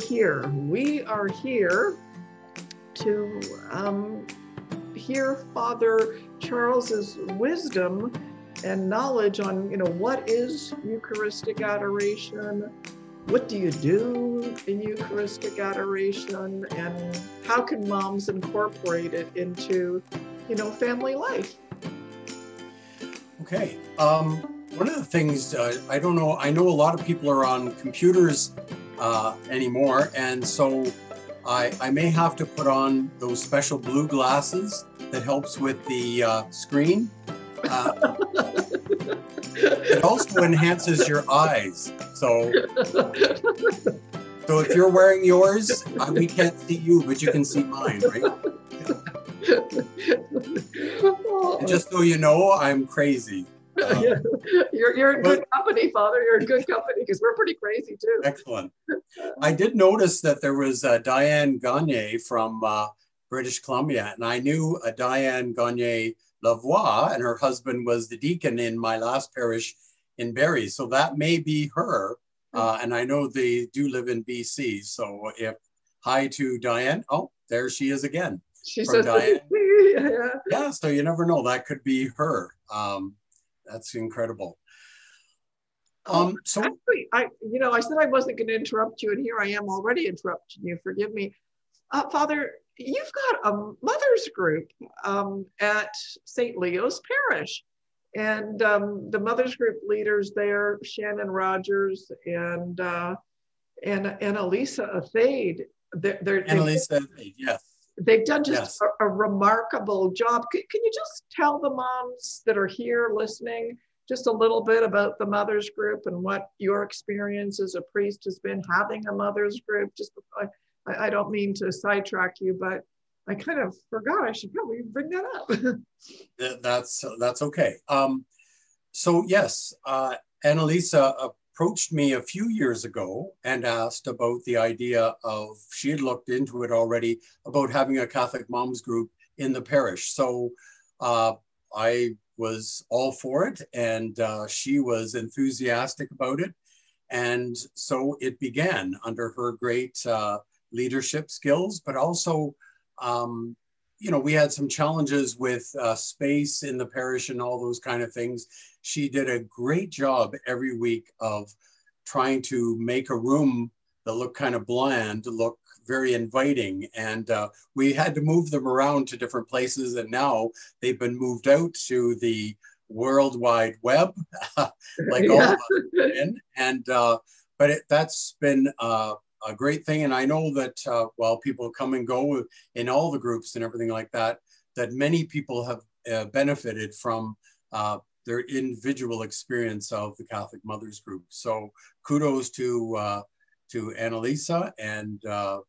here? We are here to um, hear Father Charles's wisdom and knowledge on, you know, what is Eucharistic adoration, what do you do in Eucharistic adoration, and how can moms incorporate it into, you know, family life? Okay. Um, one of the things uh, I don't know, I know a lot of people are on computers uh, anymore, and so I, I may have to put on those special blue glasses that helps with the uh, screen. Uh, it also enhances your eyes. So, so if you're wearing yours, uh, we can't see you, but you can see mine, right? and just so you know, I'm crazy. Uh, you're, you're in good company, Father. You're in good company because we're pretty crazy too. Excellent. I did notice that there was uh, Diane Gagne from uh, British Columbia, and I knew a Diane Gagne Lavoie, and her husband was the deacon in my last parish in Barrie. So that may be her. Uh, and I know they do live in BC. So if hi to Diane, oh, there she is again. She says, Diane. yeah. yeah. So you never know. That could be her. Um, that's incredible. Oh, um, so Actually, I, you know, I said I wasn't going to interrupt you, and here I am already interrupting you. Forgive me, uh, Father you've got a mothers group um, at St. Leo's Parish. And um, the mothers group leaders there, Shannon Rogers and uh, and and Elisa Athade, they're, they're Annalisa Athade, yes. They've done just yes. a, a, remarkable job. Can, can you just tell the moms that are here listening just a little bit about the mothers group and what your experience as a priest has been having a mothers group? Just I, I don't mean to sidetrack you, but I kind of forgot I should probably bring that up. that's that's okay. Um, so yes, uh, Annalisa approached me a few years ago and asked about the idea of she had looked into it already about having a Catholic moms group in the parish. So uh, I was all for it, and uh, she was enthusiastic about it, and so it began under her great uh, leadership skills, but also, um, you know, we had some challenges with uh, space in the parish and all those kind of things. She did a great job every week of trying to make a room that looked kind of bland look very inviting. And uh, we had to move them around to different places. And now they've been moved out to the World Wide Web, like yeah. all of us. And, uh, but it, that's been uh, a great thing. And I know that uh, while people come and go in all the groups and everything like that, that many people have uh, benefited from uh, their individual experience of the Catholic Mothers Group. So kudos to uh, to Annalisa and uh,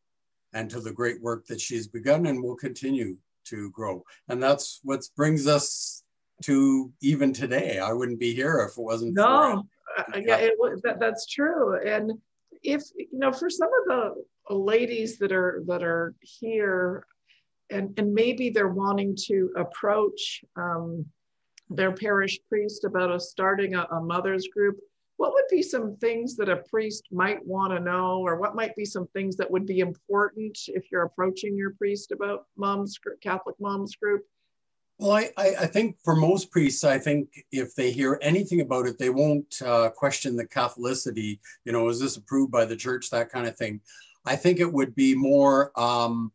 and to the great work that she's begun and will continue to grow. And that's what brings us to even today. I wouldn't be here if it wasn't no. For, uh, yeah, it, that, that's true. And if you know for some of the ladies that are that are here and and maybe they're wanting to approach um, their parish priest about a starting a, a mother's group what would be some things that a priest might want to know? Or what might be some things that would be important if you're approaching your priest about moms catholic moms group well, I, I, think for most priests, I think if they hear anything about it, they won't uh, question the Catholicity. You know, is this approved by the church? That kind of thing. I think it would be more um,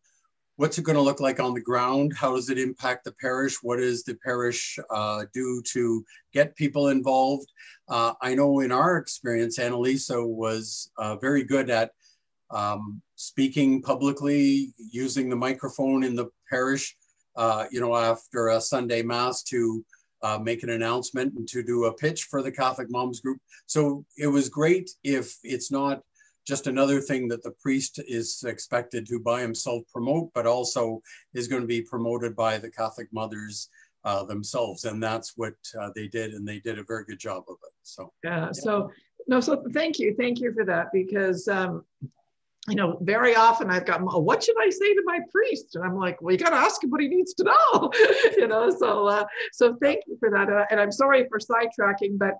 what's it going to look like on the ground? How does it impact the parish? What does the parish uh, do to get people involved? Uh, I know in our experience, Annalisa was uh, very good at um, speaking publicly, using the microphone in the parish you know, after a Sunday Mass to uh, make an announcement and to do a pitch for the Catholic Moms Group. So it was great if it's not just another thing that the priest is expected to by himself promote, but also is going to be promoted by the Catholic mothers uh, themselves. And that's what uh, they did. And they did a very good job of it. So, yeah. yeah. So, no, so thank you. Thank you for that because um, you know, very often I've got, oh, what should I say to my priest? And I'm like, well, you got to ask him what he needs to know, you know. So, uh, so thank you for that. Uh, and I'm sorry for sidetracking, but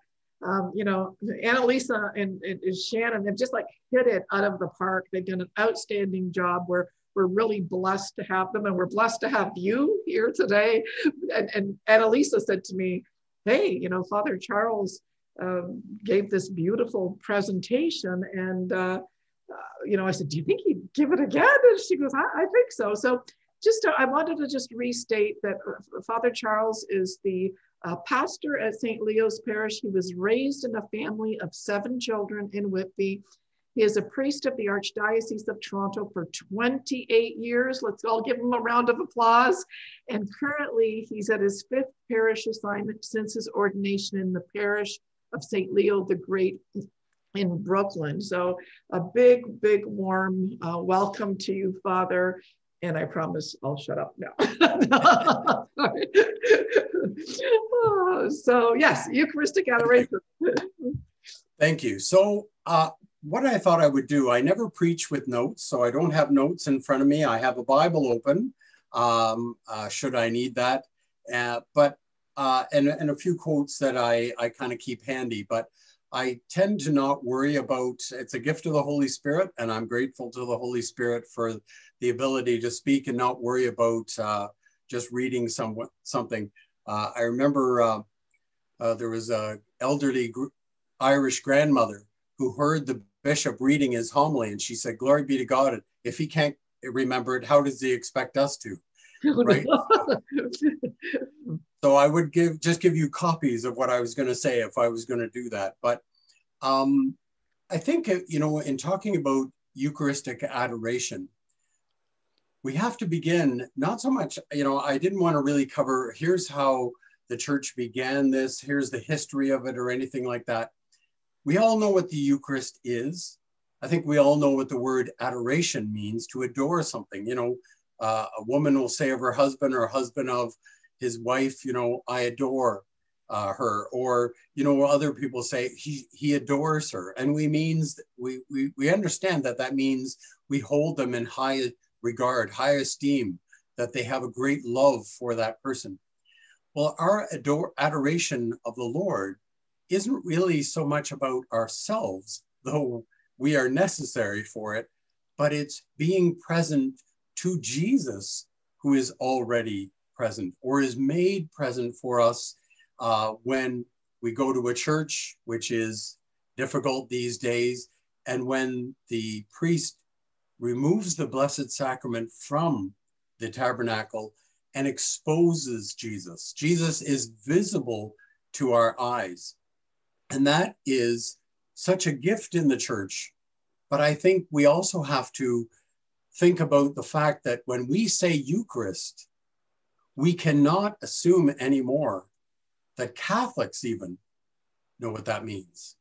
um, you know, Annalisa and, and, and Shannon have just like hit it out of the park. They've done an outstanding job. We're we're really blessed to have them, and we're blessed to have you here today. And, and Annalisa said to me, "Hey, you know, Father Charles um, gave this beautiful presentation, and uh, uh, you know, I said, do you think he'd give it again?" And she goes, "I, I think so." So just to, I wanted to just restate that uh, Father Charles is the uh, pastor at St. Leo's Parish. He was raised in a family of seven children in Whitby. He is a priest of the Archdiocese of Toronto for 28 years. Let's all give him a round of applause. And currently, he's at his fifth parish assignment since his ordination in the parish of St. Leo the Great in Brooklin. So, a big, big, warm uh, welcome to you, Father. And I promise I'll shut up now. oh, so, yes, Eucharistic adoration. Thank you. So, uh, what I thought I would do, I never preach with notes, so I don't have notes in front of me. I have a Bible open, um, uh, should I need that. Uh, but uh, and, and a few quotes that I, I kind of keep handy, but I tend to not worry about, it's a gift of the Holy Spirit, and I'm grateful to the Holy Spirit for the ability to speak and not worry about uh, just reading some, something. Uh, I remember uh, uh, there was a elderly Irish grandmother who heard the bishop reading his homily and she said, glory be to God. If he can't remember it, how does he expect us to? Right. so I would give just give you copies of what I was going to say if I was going to do that. But um, I think, uh, you know, in talking about Eucharistic adoration, we have to begin not so much, you know, I didn't want to really cover here's how the church began this, here's the history of it, or anything like that we all know what the Eucharist is. I think we all know what the word adoration means to adore something. You know, uh, a woman will say of her husband or husband of his wife, you know, I adore uh, her. Or, you know, other people say he, he adores her. And we means, we, we, we understand that that means we hold them in high regard, high esteem, that they have a great love for that person. Well, our adore, adoration of the Lord isn't really so much about ourselves, though we are necessary for it, but it's being present to Jesus, who is already present or is made present for us uh, when we go to a church, which is difficult these days, and when the priest removes the Blessed Sacrament from the tabernacle and exposes Jesus. Jesus is visible to our eyes. And that is such a gift in the church. But I think we also have to think about the fact that when we say Eucharist, we cannot assume anymore that Catholics even know what that means.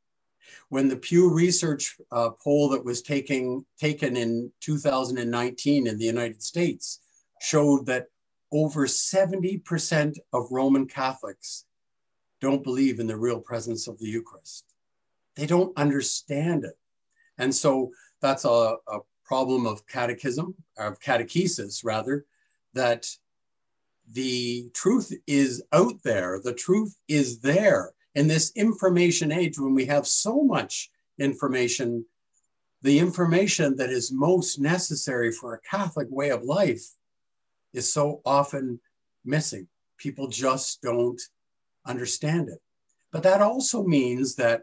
When the Pew Research uh, poll that was taking, taken in 2019 in the United States showed that over 70% of Roman Catholics don't believe in the real presence of the Eucharist. They don't understand it. And so that's a, a problem of catechism, of catechesis rather, that the truth is out there. The truth is there. In this information age, when we have so much information, the information that is most necessary for a Catholic way of life is so often missing. People just don't understand it. But that also means that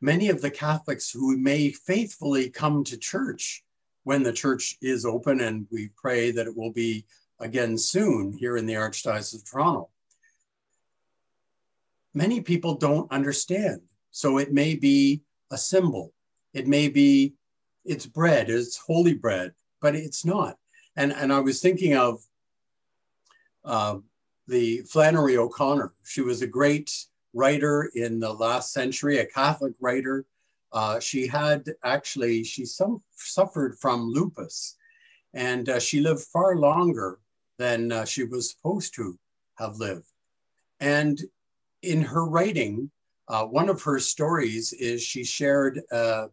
many of the Catholics who may faithfully come to church when the church is open, and we pray that it will be again soon here in the Archdiocese of Toronto, many people don't understand. So it may be a symbol, it may be it's bread, it's holy bread, but it's not. And, and I was thinking of uh, the Flannery O'Connor. She was a great writer in the last century, a Catholic writer. Uh, she had actually, she some, suffered from lupus and uh, she lived far longer than uh, she was supposed to have lived. And in her writing, uh, one of her stories is she shared uh,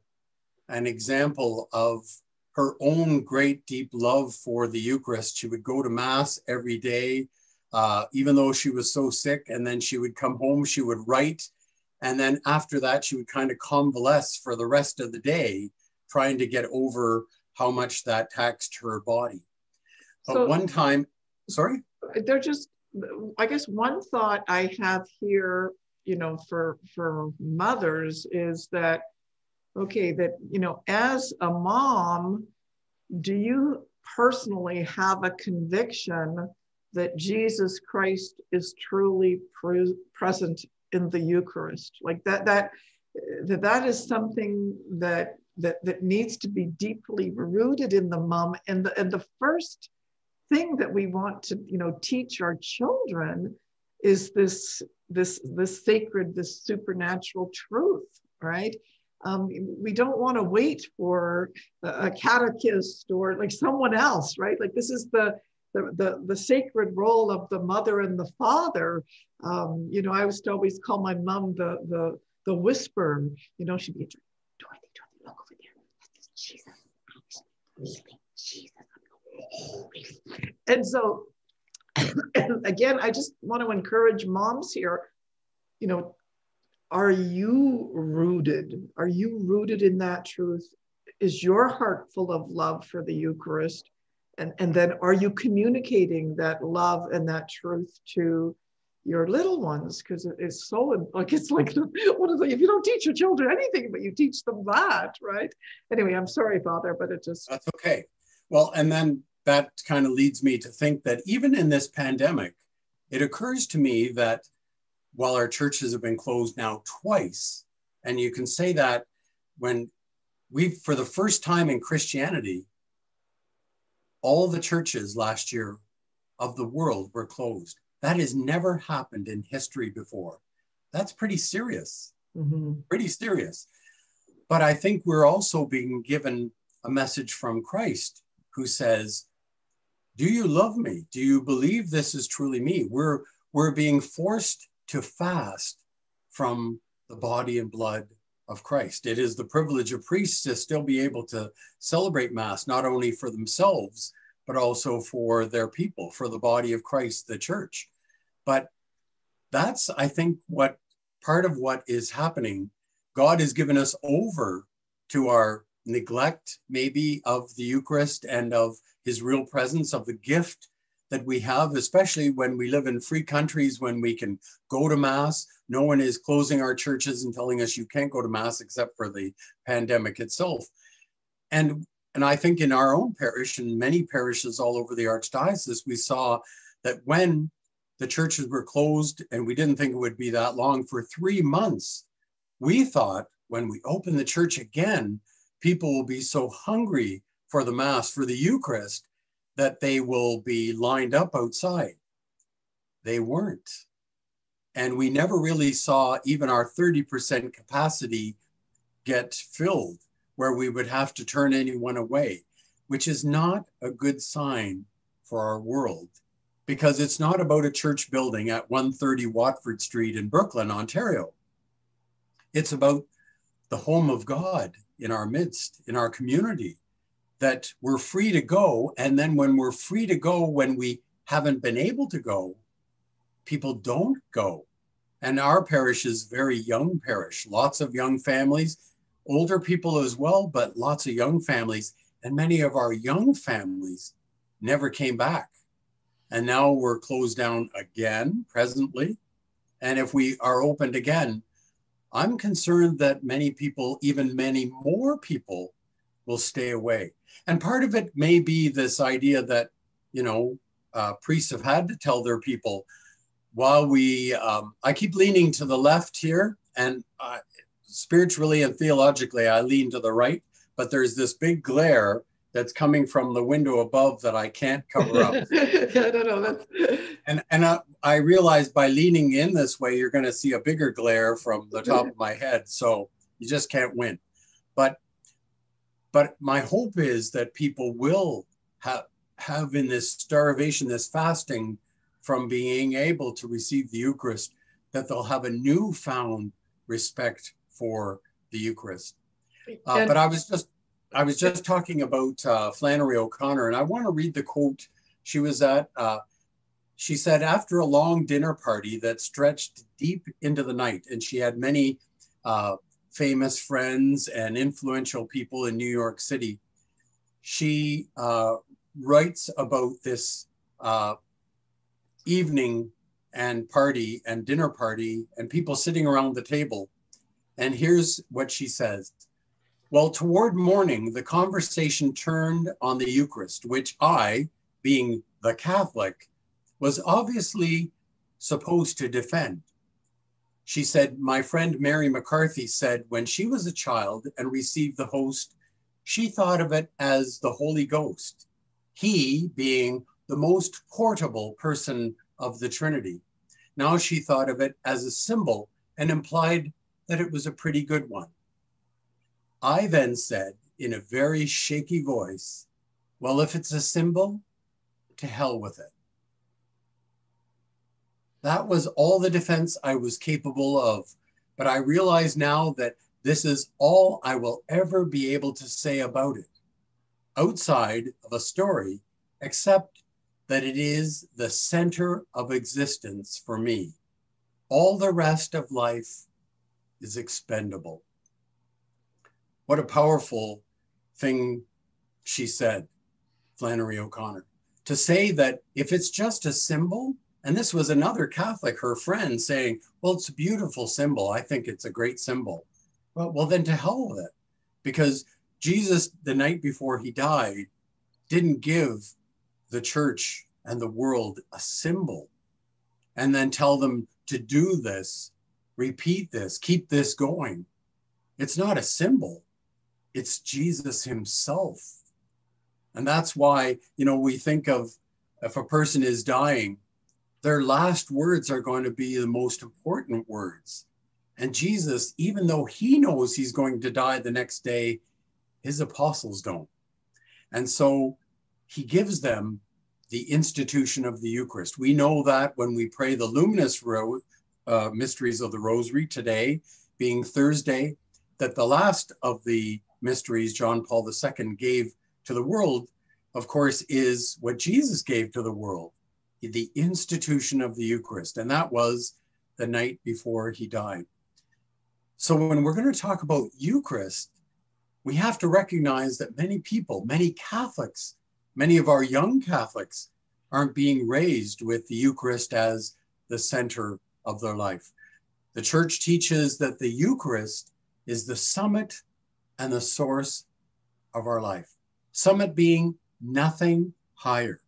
an example of her own great deep love for the Eucharist. She would go to Mass every day uh, even though she was so sick. And then she would come home, she would write And then after that, she would kind of convalesce for the rest of the day, trying to get over how much that taxed her body. But so, one time, sorry? They're just, I guess one thought I have here, you know, for for mothers is that, okay, that, you know, as a mom, do you personally have a conviction that Jesus Christ is truly pre- present in the Eucharist. Like that, that, that, that is something that, that, that needs to be deeply rooted in the mom. And the, and the first thing that we want to, you know, teach our children is this, this, this sacred, this supernatural truth, right? Um, we don't want to wait for a catechist or like someone else, right? Like this is the the, the, the sacred role of the mother and the father. Um, you know, I used to always call my mom the the the whisper. You know, she'd be Dorothy, Dorothy, look over there. That's Jesus. And so, and again, I just want to encourage moms here. You know, are you rooted? Are you rooted in that truth? Is your heart full of love for the Eucharist? and, and then are you communicating that love and that truth to your little ones because it's so like it's like what is it if you don't teach your children anything but you teach them that right anyway i'm sorry father but it just that's okay well and then that kind of leads me to think that even in this pandemic it occurs to me that while our churches have been closed now twice and you can say that when we for the first time in christianity all the churches last year of the world were closed. That has never happened in history before. That's pretty serious, mm-hmm. pretty serious. But I think we're also being given a message from Christ who says, Do you love me? Do you believe this is truly me? We're, we're being forced to fast from the body and blood of Christ. It is the privilege of priests to still be able to celebrate Mass, not only for themselves, but also for their people, for the body of Christ, the church. But that's, I think, what part of what is happening. God has given us over to our neglect, maybe, of the Eucharist and of his real presence, of the gift that we have, especially when we live in free countries, when we can go to Mass. No one is closing our churches and telling us you can't go to Mass except for the pandemic itself. And, and I think in our own parish and many parishes all over the Archdiocese, we saw that when the churches were closed and we didn't think it would be that long for three months, we thought when we open the church again, people will be so hungry for the Mass, for the Eucharist, that they will be lined up outside. They weren't. And we never really saw even our 30% capacity get filled where we would have to turn anyone away, which is not a good sign for our world because it's not about a church building at 130 Watford Street in Brooklin, Ontario. It's about the home of God in our midst, in our community, that we're free to go. And then when we're free to go, when we haven't been able to go, people don't go. And our parish is very young parish, lots of young families, older people as well, but lots of young families. And many of our young families never came back. And now we're closed down again presently. And if we are opened again, I'm concerned that many people, even many more people, will stay away. And part of it may be this idea that, you know, uh, priests have had to tell their people while we, um, I keep leaning to the left here, and uh, spiritually and theologically, I lean to the right, but there's this big glare that's coming from the window above that I can't cover up. yeah, no, no, that's. And and I, I realize by leaning in this way, you're going to see a bigger glare from the top of my head. So you just can't win. But but my hope is that people will have, have in this starvation, this fasting from being able to receive the Eucharist, that they'll have a newfound respect for the Eucharist. Uh, but I was just I was just talking about uh, Flannery O'Connor, and I want to read the quote. She was at uh, she said after a long dinner party that stretched deep into the night, and she had many uh, famous friends and influential people in New York City, she uh, writes about this uh, evening and party and dinner party and people sitting around the table. And here's what she says. Well, toward morning, the conversation turned on the Eucharist, which I, being the Catholic, was obviously supposed to defend. She said, My friend Mary McCarthy said when she was a child and received the host, she thought of it as the Holy Ghost, he being the most portable person of the Trinity. Now she thought of it as a symbol and implied that it was a pretty good one. I then said in a very shaky voice, Well, if it's a symbol, to hell with it. That was all the defense I was capable of. But I realize now that this is all I will ever be able to say about it, outside of a story, except that it is the center of existence for me. All the rest of life is expendable. What a powerful thing she said, Flannery O'Connor, to say that if it's just a symbol, and this was another Catholic, her friend, saying, Well, it's a beautiful symbol. I think it's a great symbol. Well, well, then to hell with it. Because Jesus, the night before he died, didn't give the church and the world a symbol and then tell them to do this, repeat this, keep this going. It's not a symbol, it's Jesus himself. And that's why, you know, we think of if a person is dying, their last words are going to be the most important words. And Jesus, even though he knows he's going to die the next day, his apostles don't. And so he gives them the institution of the Eucharist. We know that when we pray the luminous ro- uh, mysteries of the Rosary today, being Thursday, that the last of the mysteries John Paul II gave to the world, of course, is what Jesus gave to the world the institution of the Eucharist, and that was the night before he died. So, when we're going to talk about Eucharist, we have to recognize that many people, many Catholics, many of our young Catholics aren't being raised with the Eucharist as the center of their life. The church teaches that the Eucharist is the summit and the source of our life. Summit being nothing higher.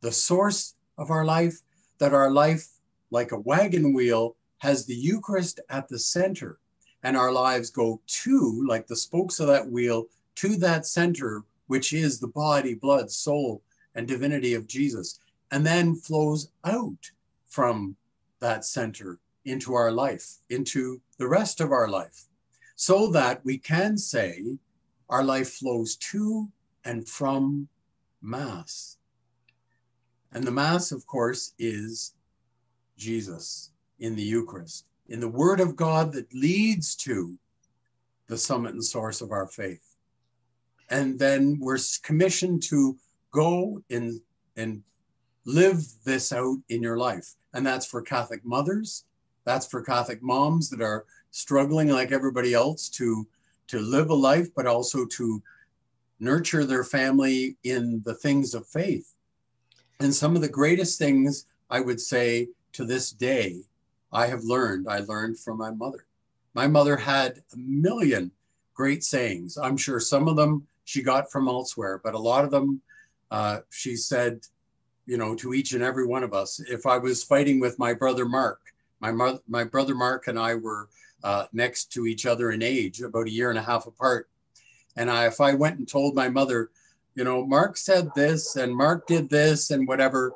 The source of our life, that our life, like a wagon wheel, has the Eucharist at the center, and our lives go to, like the spokes of that wheel, to that center, which is the body, blood, soul, and divinity of Jesus, and then flows out from that center into our life, into the rest of our life, so that we can say our life flows to and from Mass. And the Mass, of course, is Jesus in the Eucharist, in the Word of God that leads to the summit and source of our faith. And then we're commissioned to go in and live this out in your life. And that's for Catholic mothers, that's for Catholic moms that are struggling like everybody else to, to live a life, but also to nurture their family in the things of faith and some of the greatest things I would say to this day, I have learned, I learned from my mother. My mother had a million great sayings. I'm sure some of them she got from elsewhere, but a lot of them uh, she said, you know, to each and every one of us. If I was fighting with my brother Mark, my, mother, my brother Mark and I were uh, next to each other in age, about a year and a half apart. And I, if I went and told my mother, you know, Mark said this and Mark did this and whatever.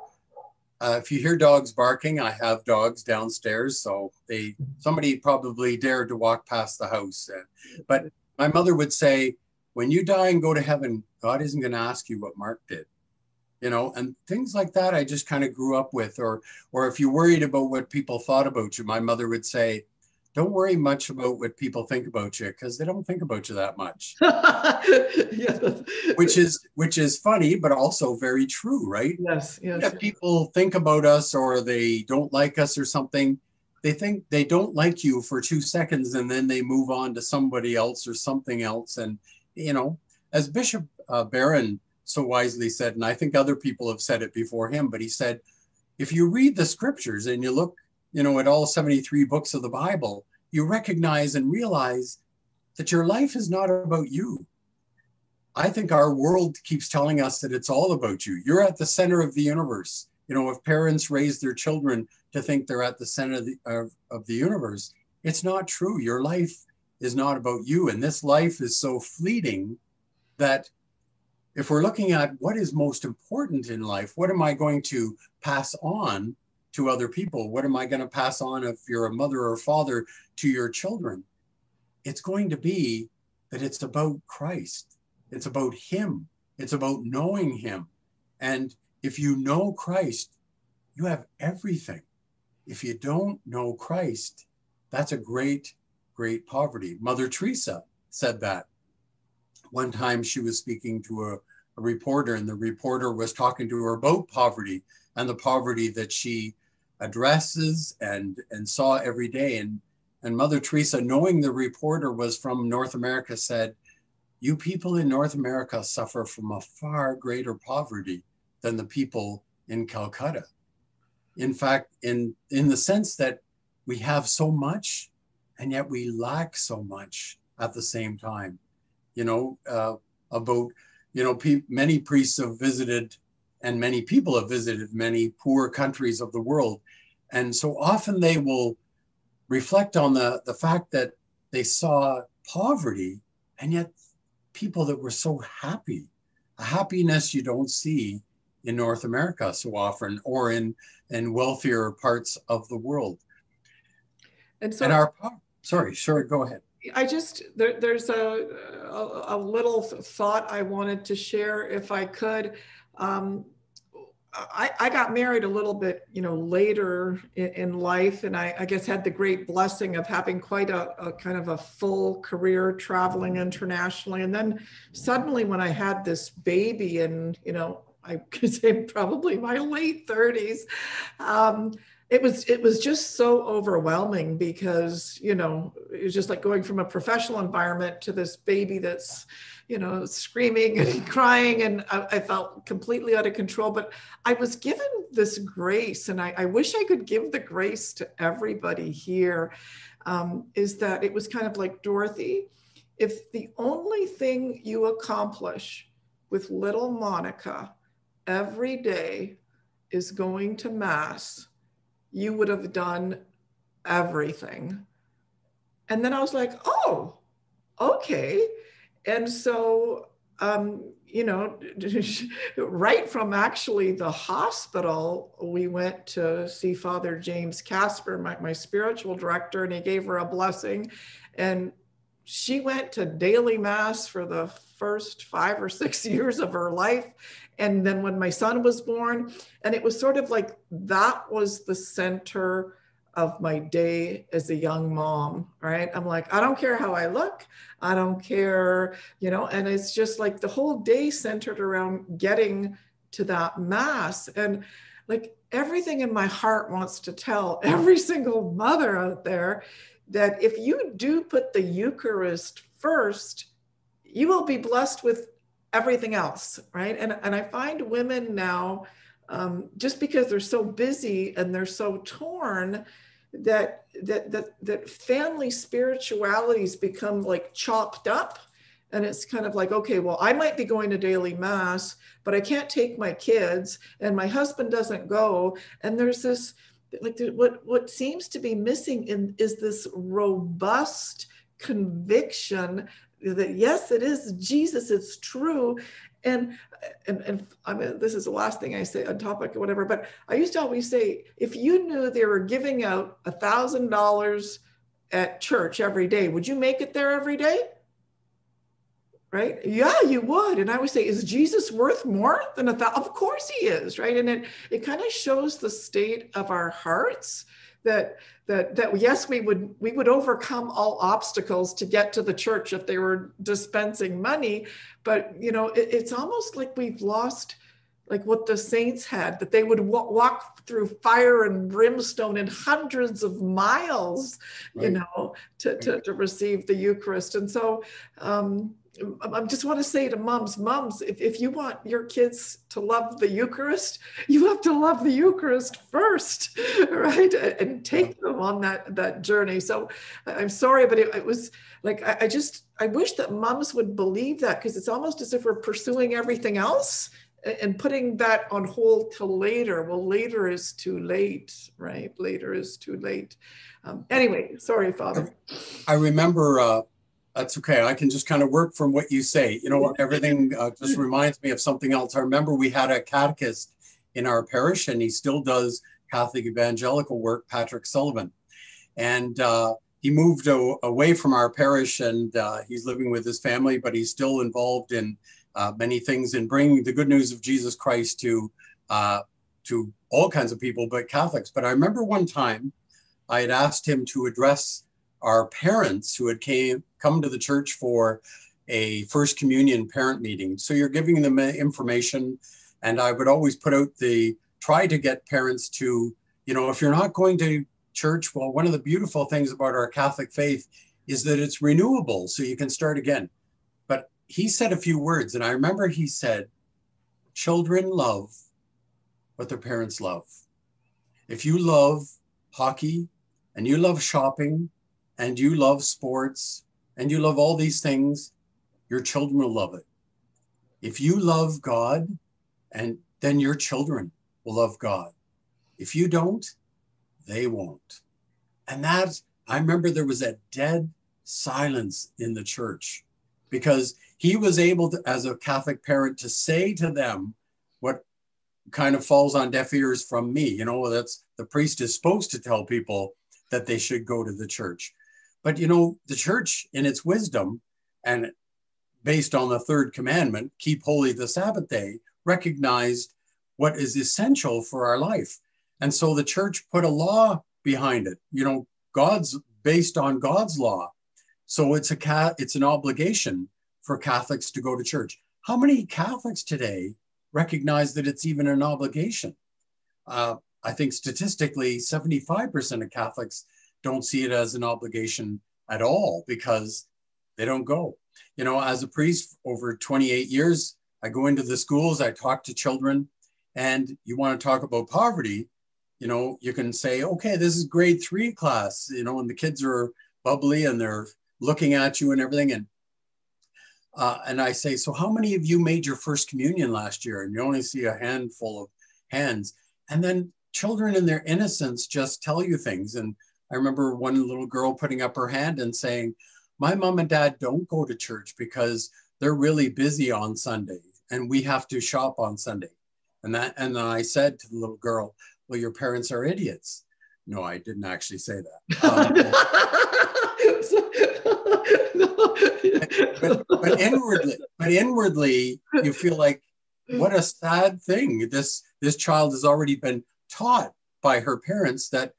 Uh, if you hear dogs barking, I have dogs downstairs, so they somebody probably dared to walk past the house. but my mother would say, "When you die and go to heaven, God isn't going to ask you what Mark did." You know, and things like that. I just kind of grew up with, or or if you worried about what people thought about you, my mother would say, don't worry much about what people think about you because they don't think about you that much. yes. Which is which is funny, but also very true, right? Yes, yes. If people think about us or they don't like us or something, they think they don't like you for two seconds and then they move on to somebody else or something else. And you know, as Bishop uh, Barron so wisely said, and I think other people have said it before him, but he said, if you read the scriptures and you look you know, at all 73 books of the Bible, you recognize and realize that your life is not about you. I think our world keeps telling us that it's all about you. You're at the center of the universe. You know, if parents raise their children to think they're at the center of the, of, of the universe, it's not true. Your life is not about you. And this life is so fleeting that if we're looking at what is most important in life, what am I going to pass on? To other people? What am I going to pass on if you're a mother or father to your children? It's going to be that it's about Christ. It's about Him. It's about knowing Him. And if you know Christ, you have everything. If you don't know Christ, that's a great, great poverty. Mother Teresa said that. One time she was speaking to a, a reporter, and the reporter was talking to her about poverty and the poverty that she addresses and and saw every day. And and Mother Teresa, knowing the reporter was from North America, said, "You people in North America suffer from a far greater poverty than the people in Calcutta. In fact, in in the sense that we have so much, and yet we lack so much at the same time. You know, uh, about you know, pe- many priests have visited and many people have visited many poor countries of the world. And so often they will reflect on the, the fact that they saw poverty and yet people that were so happy, a happiness you don't see in North America so often or in, in wealthier parts of the world. And so and our, sorry, sure, go ahead. I just, there, there's a, a, a, little thought I wanted to share if I could. Um, I, I, got married a little bit, you know, later in, in life, and I, I, guess had the great blessing of having quite a, a, kind of a full career traveling internationally. And then suddenly, when I had this baby, and you know, I could say probably my late 30s, um, it was it was just so overwhelming because you know it was just like going from a professional environment to this baby that's you know, screaming and crying, and I, I, felt completely out of control. But I was given this grace, and I, I wish I could give the grace to everybody here. Um, is that it was kind of like Dorothy, if the only thing you accomplish with little Monica every day is going to Mass, you would have done everything. And then I was like, oh, okay and so um, you know, right from actually the hospital, we went to see Father James Casper, my, my spiritual director, and he gave her a blessing. And she went to daily mass for the first five or six years of her life. And then when my son was born, and it was sort of like that was the center of my day as a young mom, right? I'm like, I don't care how I look. I don't care, you know, and it's just like the whole day centered around getting to that mass. And like everything in my heart wants to tell every single mother out there that if you do put the Eucharist first, you will be blessed with everything else, right? And, and I find women now, um, just because they're so busy and they're so torn, that that that that family spiritualities become like chopped up. And it's kind of like okay well i might be going to daily mass but i can't take my kids and my husband doesn't go. And there's this like what what seems to be missing in is this robust conviction that yes it is jesus it's true and and, and I mean, this is the last thing I say on topic or whatever, but I used to always say, if you knew they were giving out a thousand dollars at church every day, would you make it there every day? Right? Yeah, you would. And I would say, is Jesus worth more than a thousand? Of course he is, right? And it it kind of shows the state of our hearts that that that yes we would we would overcome all obstacles to get to the church if they were dispensing money but you know it, it's almost like we've lost like what the saints had that they would w- walk through fire and brimstone and hundreds of miles right. you know to, to, to receive the eucharist and so um, I just want to say to moms, moms, if, if you want your kids to love the Eucharist, you have to love the Eucharist first, right? And take them on that, that journey. So I'm sorry, but it, it was like, I, I, just, I wish that moms would believe that because it's almost as if we're pursuing everything else and putting that on hold till later. Well, later is too late, right? Later is too late. Um, anyway, sorry, Father. I remember uh, that's okay. I can just kind of work from what you say. You know, everything uh, just reminds me of something else. I remember we had a catechist in our parish, and he still does Catholic evangelical work, Patrick Sullivan. And uh, he moved a- away from our parish and uh, he's living with his family, but he's still involved in uh, many things in bringing the good news of Jesus Christ to, uh, to all kinds of people, but Catholics. But I remember one time I had asked him to address our parents who had came come to the church for a first communion parent meeting. So you're giving them information, and I would always put out the try to get parents to, you know, if you're not going to church, well, one of the beautiful things about our Catholic faith is that it's renewable, so you can start again. But he said a few words, and I remember he said, Children love what their parents love. If you love hockey and you love shopping and you love sports and you love all these things, your children will love it. If you love God, and then your children will love God. If you don't, they won't. And that, I remember there was a dead silence in the church because he was able to, as a Catholic parent, to say to them what kind of falls on deaf ears from me. You know, that's the priest is supposed to tell people that they should go to the church. But you know, the church in its wisdom and based on the third commandment, keep holy the Sabbath day, recognized what is essential for our life. And so the church put a law behind it. You know, God's based on God's law. So it's a it's an obligation for Catholics to go to church. How many Catholics today recognize that it's even an obligation? Uh, I think statistically, 75% of Catholics don't see it as an obligation at all because they don't go. You know, as a priest over 28 years, I go into the schools, I talk to children, and you want to talk about poverty, you know, you can say, okay, this is grade three class, you know, and the kids are bubbly and they're looking at you and everything. And uh, and I say, so how many of you made your first communion last year? And you only see a handful of hands. And then children in their innocence just tell you things. And I remember one little girl putting up her hand and saying, My mom and dad don't go to church because they're really busy on Sunday and we have to shop on Sunday. And that and I said to the little girl, Well, your parents are idiots. No, I didn't actually say that. Um, but, but inwardly, but inwardly, you feel like what a sad thing. This this child has already been taught by her parents that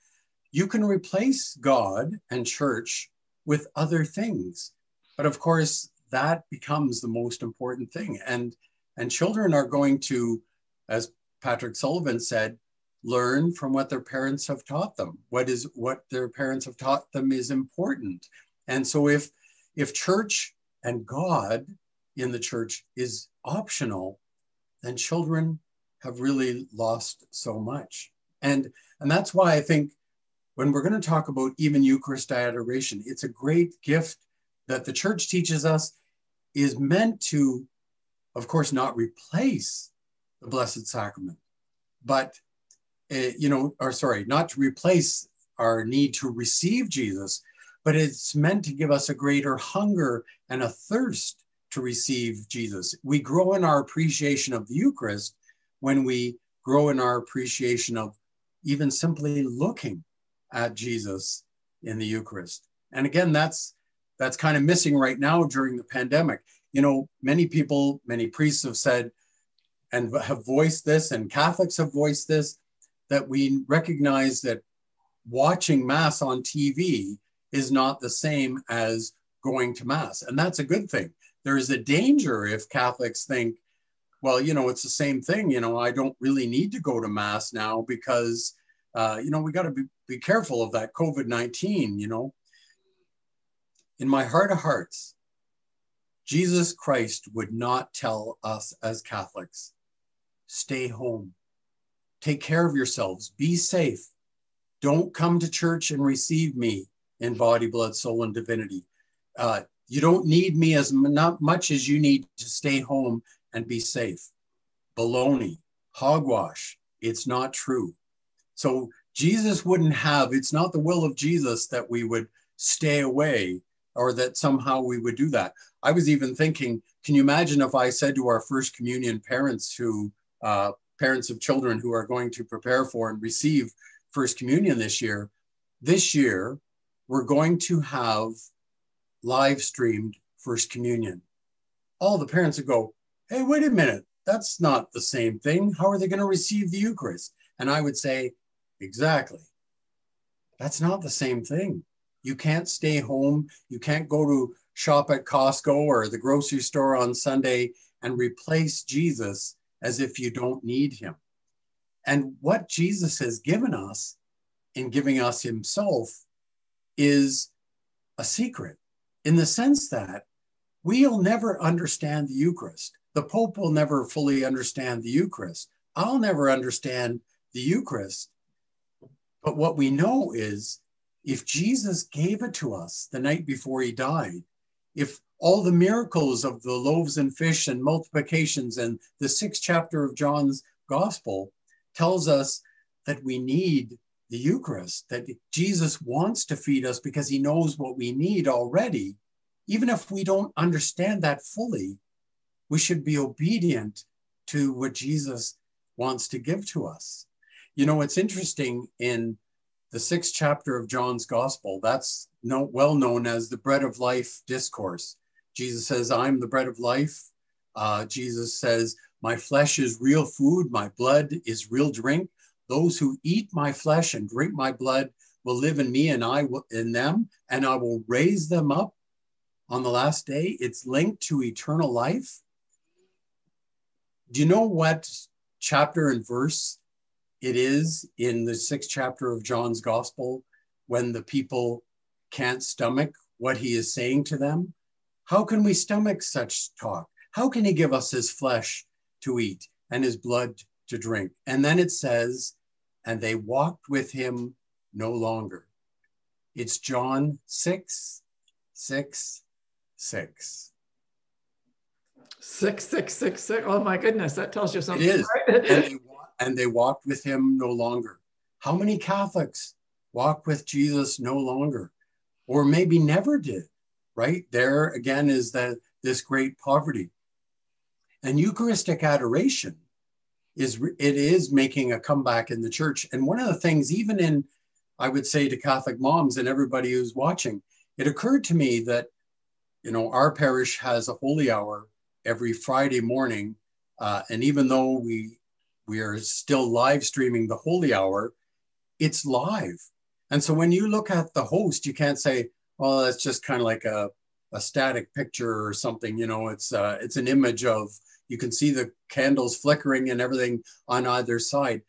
you can replace God and church with other things. But of course, that becomes the most important thing. And, and children are going to, as Patrick Sullivan said, learn from what their parents have taught them. What is what their parents have taught them is important. And so if if church and God in the church is optional, then children have really lost so much. And and that's why I think when we're going to talk about even Eucharist adoration, it's a great gift that the church teaches us is meant to, of course, not replace the Blessed Sacrament, but, uh, you know, or sorry, not to replace our need to receive Jesus, but it's meant to give us a greater hunger and a thirst to receive Jesus. We grow in our appreciation of the Eucharist when we grow in our appreciation of even simply looking at Jesus in the Eucharist. And again, that's that's kind of missing right now during the pandemic. You know, many people, many priests have said and have voiced this, and Catholics have voiced this, that we recognize that watching Mass on TV is not the same as going to Mass. And that's a good thing. There is a danger if Catholics think, well, you know, it's the same thing. You know, I don't really need to go to Mass now because, uh, you know, we got to be, be careful of that COVID 19, you know. In my heart of hearts, Jesus Christ would not tell us as Catholics, stay home, take care of yourselves, be safe, don't come to church and receive me in body, blood, soul, and divinity. Uh, you don't need me as not much as you need to stay home and be safe. Baloney, hogwash. It's not true. So Jesus wouldn't have, it's not the will of Jesus that we would stay away or that somehow we would do that. I was even thinking, can you imagine if I said to our first communion parents who, uh, parents of children who are going to prepare for and receive first communion this year, this year, we're going to have live streamed first communion. All the parents would go, hey, wait a minute, that's not the same thing. How are they going to receive the Eucharist? And I would say, exactly. That's not the same thing. You can't stay home. You can't go to shop at Costco or the grocery store on Sunday and replace Jesus as if you don't need him. And what Jesus has given us in giving us himself is a secret in the sense that we'll never understand the Eucharist. The Pope will never fully understand the Eucharist. I'll never understand the Eucharist. But what we know is if Jesus gave it to us the night before he died, if all the miracles of the loaves and fish and multiplications and the sixth chapter of John's gospel tells us that we need the Eucharist, that Jesus wants to feed us because he knows what we need already. Even if we don't understand that fully, we should be obedient to what Jesus wants to give to us. You know, it's interesting in the sixth chapter of John's gospel, that's no, well known as the bread of life discourse. Jesus says, I'm the bread of life. Uh, Jesus says, My flesh is real food, my blood is real drink. Those who eat my flesh and drink my blood will live in me and I will in them, and I will raise them up on the last day. It's linked to eternal life. Do you know what chapter and verse it is in the sixth chapter of John's gospel when the people can't stomach what he is saying to them? How can we stomach such talk? How can he give us his flesh to eat and his blood to drink. And then it says, and they walked with him no longer. It's John 6, 6, 6. Six, six, six, six. Oh my goodness, that tells you something. It is. Right? And, they, walked with him no longer. How many Catholics walk with Jesus no longer? Or maybe never did, right? There again is that this great poverty. And Eucharistic adoration is it is making a comeback in the church. And one of the things, even in, I would say to Catholic moms and everybody who's watching, it occurred to me that, you know, our parish has a holy hour every Friday morning, uh, and even though we we are still live streaming the holy hour, it's live. And so when you look at the host, you can't say, "Well, that's just kind of like a a static picture or something." You know, it's uh, it's an image of you can see the candles flickering and everything on either side.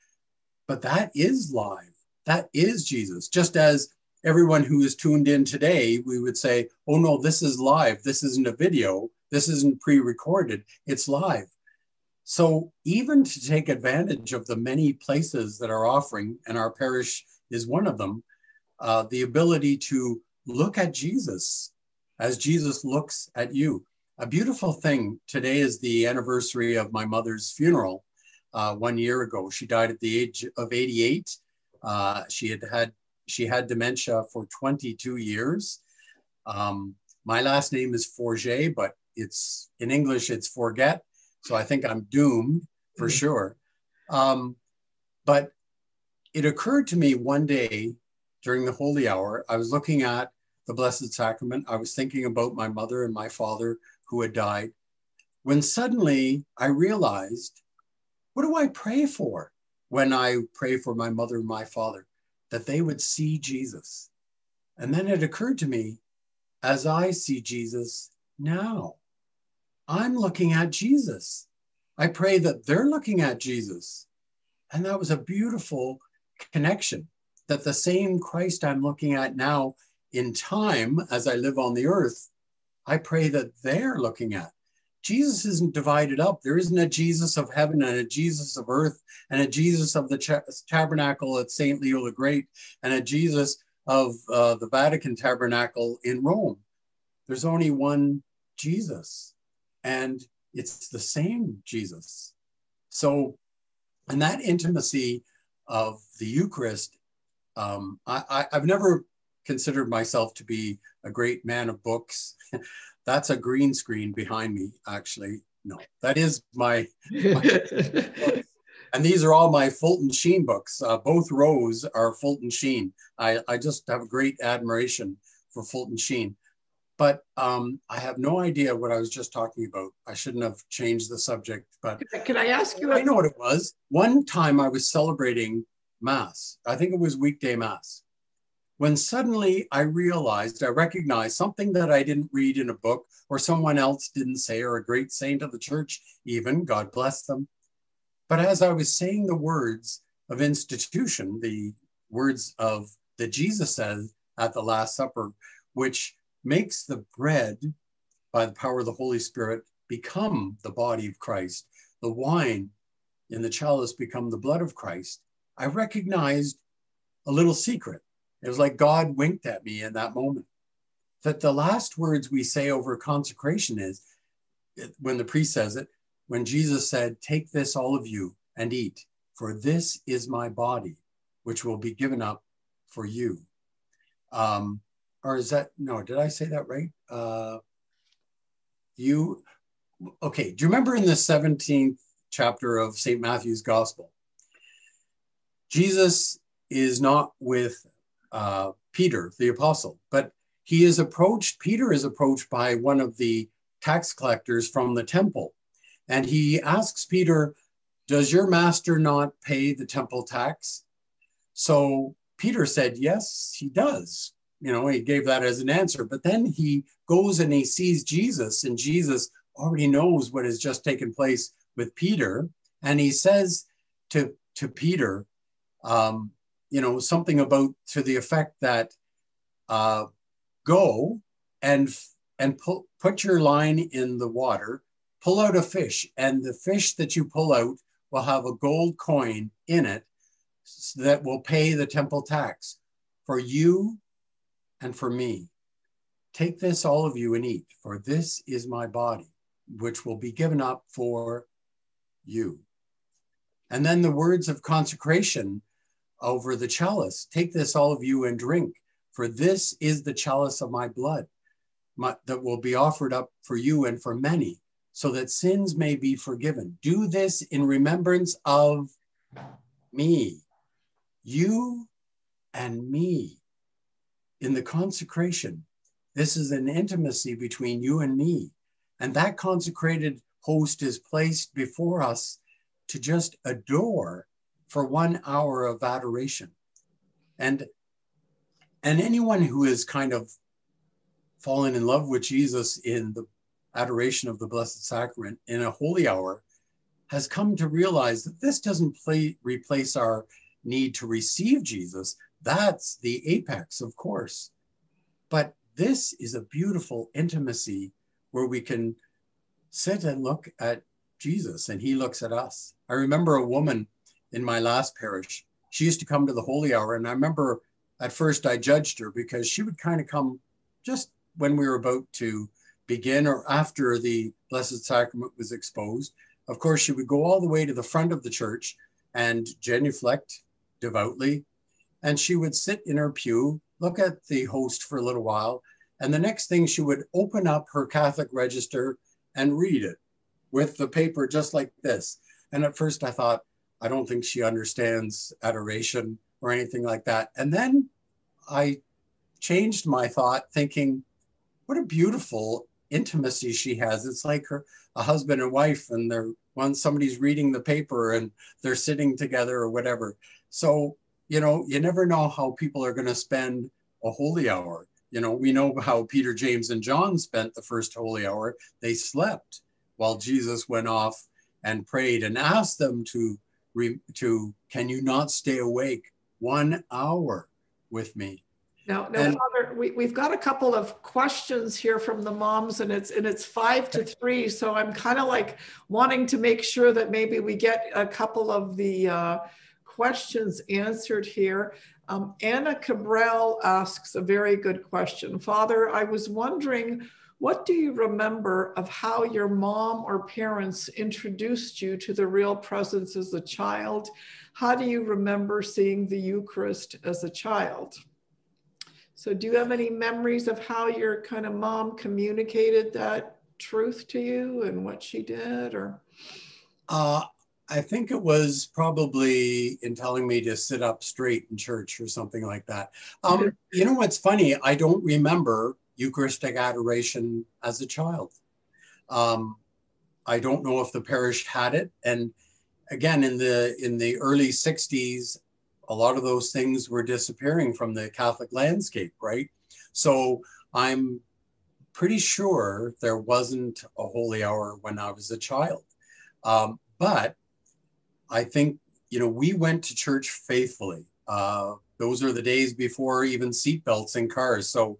But that is live. That is Jesus. Just as everyone who is tuned in today, we would say, oh no, this is live. This isn't a video. This isn't pre recorded. It's live. So, even to take advantage of the many places that are offering, and our parish is one of them, uh, the ability to look at Jesus as Jesus looks at you a beautiful thing. Today is the anniversary of my mother's funeral uh, one year ago. She died at the age of 88. Uh, she had had she had dementia for 22 years. Um, my last name is Forget, but it's in English it's forget. So I think I'm doomed for mm-hmm. sure. Um, but it occurred to me one day during the holy hour, I was looking at the Blessed Sacrament. I was thinking about my mother and my father who had died, when suddenly I realized, what do I pray for when I pray for my mother and my father? that they would see Jesus. And then it occurred to me, as I see Jesus now, I'm looking at Jesus. I pray that they're looking at Jesus. And that was a beautiful connection that the same Christ I'm looking at now in time as I live on the earth, I pray that they're looking at. Jesus isn't divided up. There isn't a Jesus of heaven and a Jesus of earth and a Jesus of the tabernacle at St. Leo the Great and a Jesus of uh, the Vatican tabernacle in Rome. There's only one Jesus, and it's the same Jesus. So, and that intimacy of the Eucharist, um, I, I, I've never considered myself to be a great man of books. That's a green screen behind me, actually. No, that is my, my and these are all my Fulton Sheen books. Uh, both rows are Fulton Sheen. I, I just have a great admiration for Fulton Sheen. But um, I have no idea what I was just talking about. I shouldn't have changed the subject. But can I ask you? I know what it was. One time I was celebrating Mass. I think it was weekday Mass when suddenly I realized, I recognized something that I didn't read in a book or someone else didn't say, or a great saint of the church, even, God bless them. But as I was saying the words of institution, the words of that Jesus said at the Last Supper, which makes the bread by the power of the Holy Spirit become the body of Christ, the wine in the chalice become the blood of Christ, I recognized a little secret it was like God winked at me in that moment. That the last words we say over consecration is when the priest says it, when Jesus said, Take this, all of you, and eat, for this is my body, which will be given up for you. Um, or is that, no, did I say that right? Uh, you, okay, do you remember in the 17th chapter of St. Matthew's Gospel? Jesus is not with uh, Peter, the apostle. But he is approached, Peter is approached by one of the tax collectors from the temple. And he asks Peter, Does your master not pay the temple tax? So Peter said, Yes, he does. You know, he gave that as an answer. But then he goes and he sees Jesus, and Jesus already knows what has just taken place with Peter. And he says to, to Peter, um, you know, something about to the effect that uh, go and and pu- put your line in the water, pull out a fish, and the fish that you pull out will have a gold coin in it that will pay the temple tax for you and for me. Take this, all of you, and eat, for this is my body, which will be given up for you. And then the words of consecration over the chalice. Take this, all of you, and drink, for this is the chalice of my blood my, that will be offered up for you and for many, so that sins may be forgiven. Do this in remembrance of me, you and me. In the consecration, this is an intimacy between you and me. And that consecrated host is placed before us to just adore for one hour of adoration. And and anyone who is kind of fallen in love with Jesus in the adoration of the Blessed Sacrament in a holy hour has come to realize that this doesn't play, replace our need to receive Jesus. That's the apex, of course. But this is a beautiful intimacy where we can sit and look at Jesus and he looks at us. I remember a woman in my last parish. She used to come to the holy hour. And I remember at first I judged her because she would kind of come just when we were about to begin or after the Blessed Sacrament was exposed. Of course, she would go all the way to the front of the church and genuflect devoutly. And she would sit in her pew, look at the host for a little while. And the next thing, she would open up her Catholic register and read it with the paper just like this. And at first I thought, I don't think she understands adoration or anything like that. And then I changed my thought, thinking, what a beautiful intimacy she has. It's like her a husband and wife, and they're when somebody's reading the paper and they're sitting together or whatever. So you know, you never know how people are going to spend a holy hour. You know, we know how Peter, James, and John spent the first holy hour. They slept while Jesus went off and prayed and asked them to, to can you not stay awake one hour with me? Now, now, and, Father, we, we've got a couple of questions here from the moms, and it's and it's five to three. So I'm kind of like wanting to make sure that maybe we get a couple of the uh, questions answered here. Um, Anna Cabral asks a very good question. Father, I was wondering, what do you remember of how your mom or parents introduced you to the real presence as a child? How do you remember seeing the Eucharist as a child? So, do you have any memories of how your kind of mom communicated that truth to you and what she did? Or uh, I think it was probably in telling me to sit up straight in church or something like that. Um, you know what's funny? I don't remember Eucharistic adoration as a child. Um, I don't know if the parish had it, and again in the in the early '60s, a lot of those things were disappearing from the Catholic landscape, right? So I'm pretty sure there wasn't a holy hour when I was a child. Um, but I think, you know, we went to church faithfully. Uh, those are the days before even seatbelts in cars. So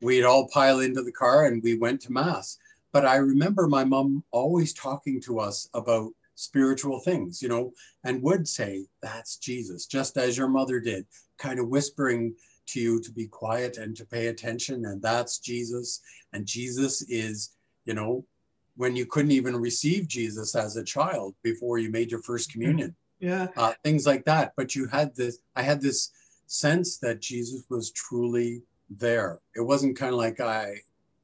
we'd all pile into the car and we went to Mass. But I remember my mom always talking to us about spiritual things, you know, and would say, That's Jesus, just as your mother did, kind of whispering to you to be quiet and to pay attention. And that's Jesus. And Jesus is, you know, when you couldn't even receive Jesus as a child before you made your first communion. Yeah. Uh, things like that. But you had this, I had this sense that Jesus was truly there. It wasn't kind of like I,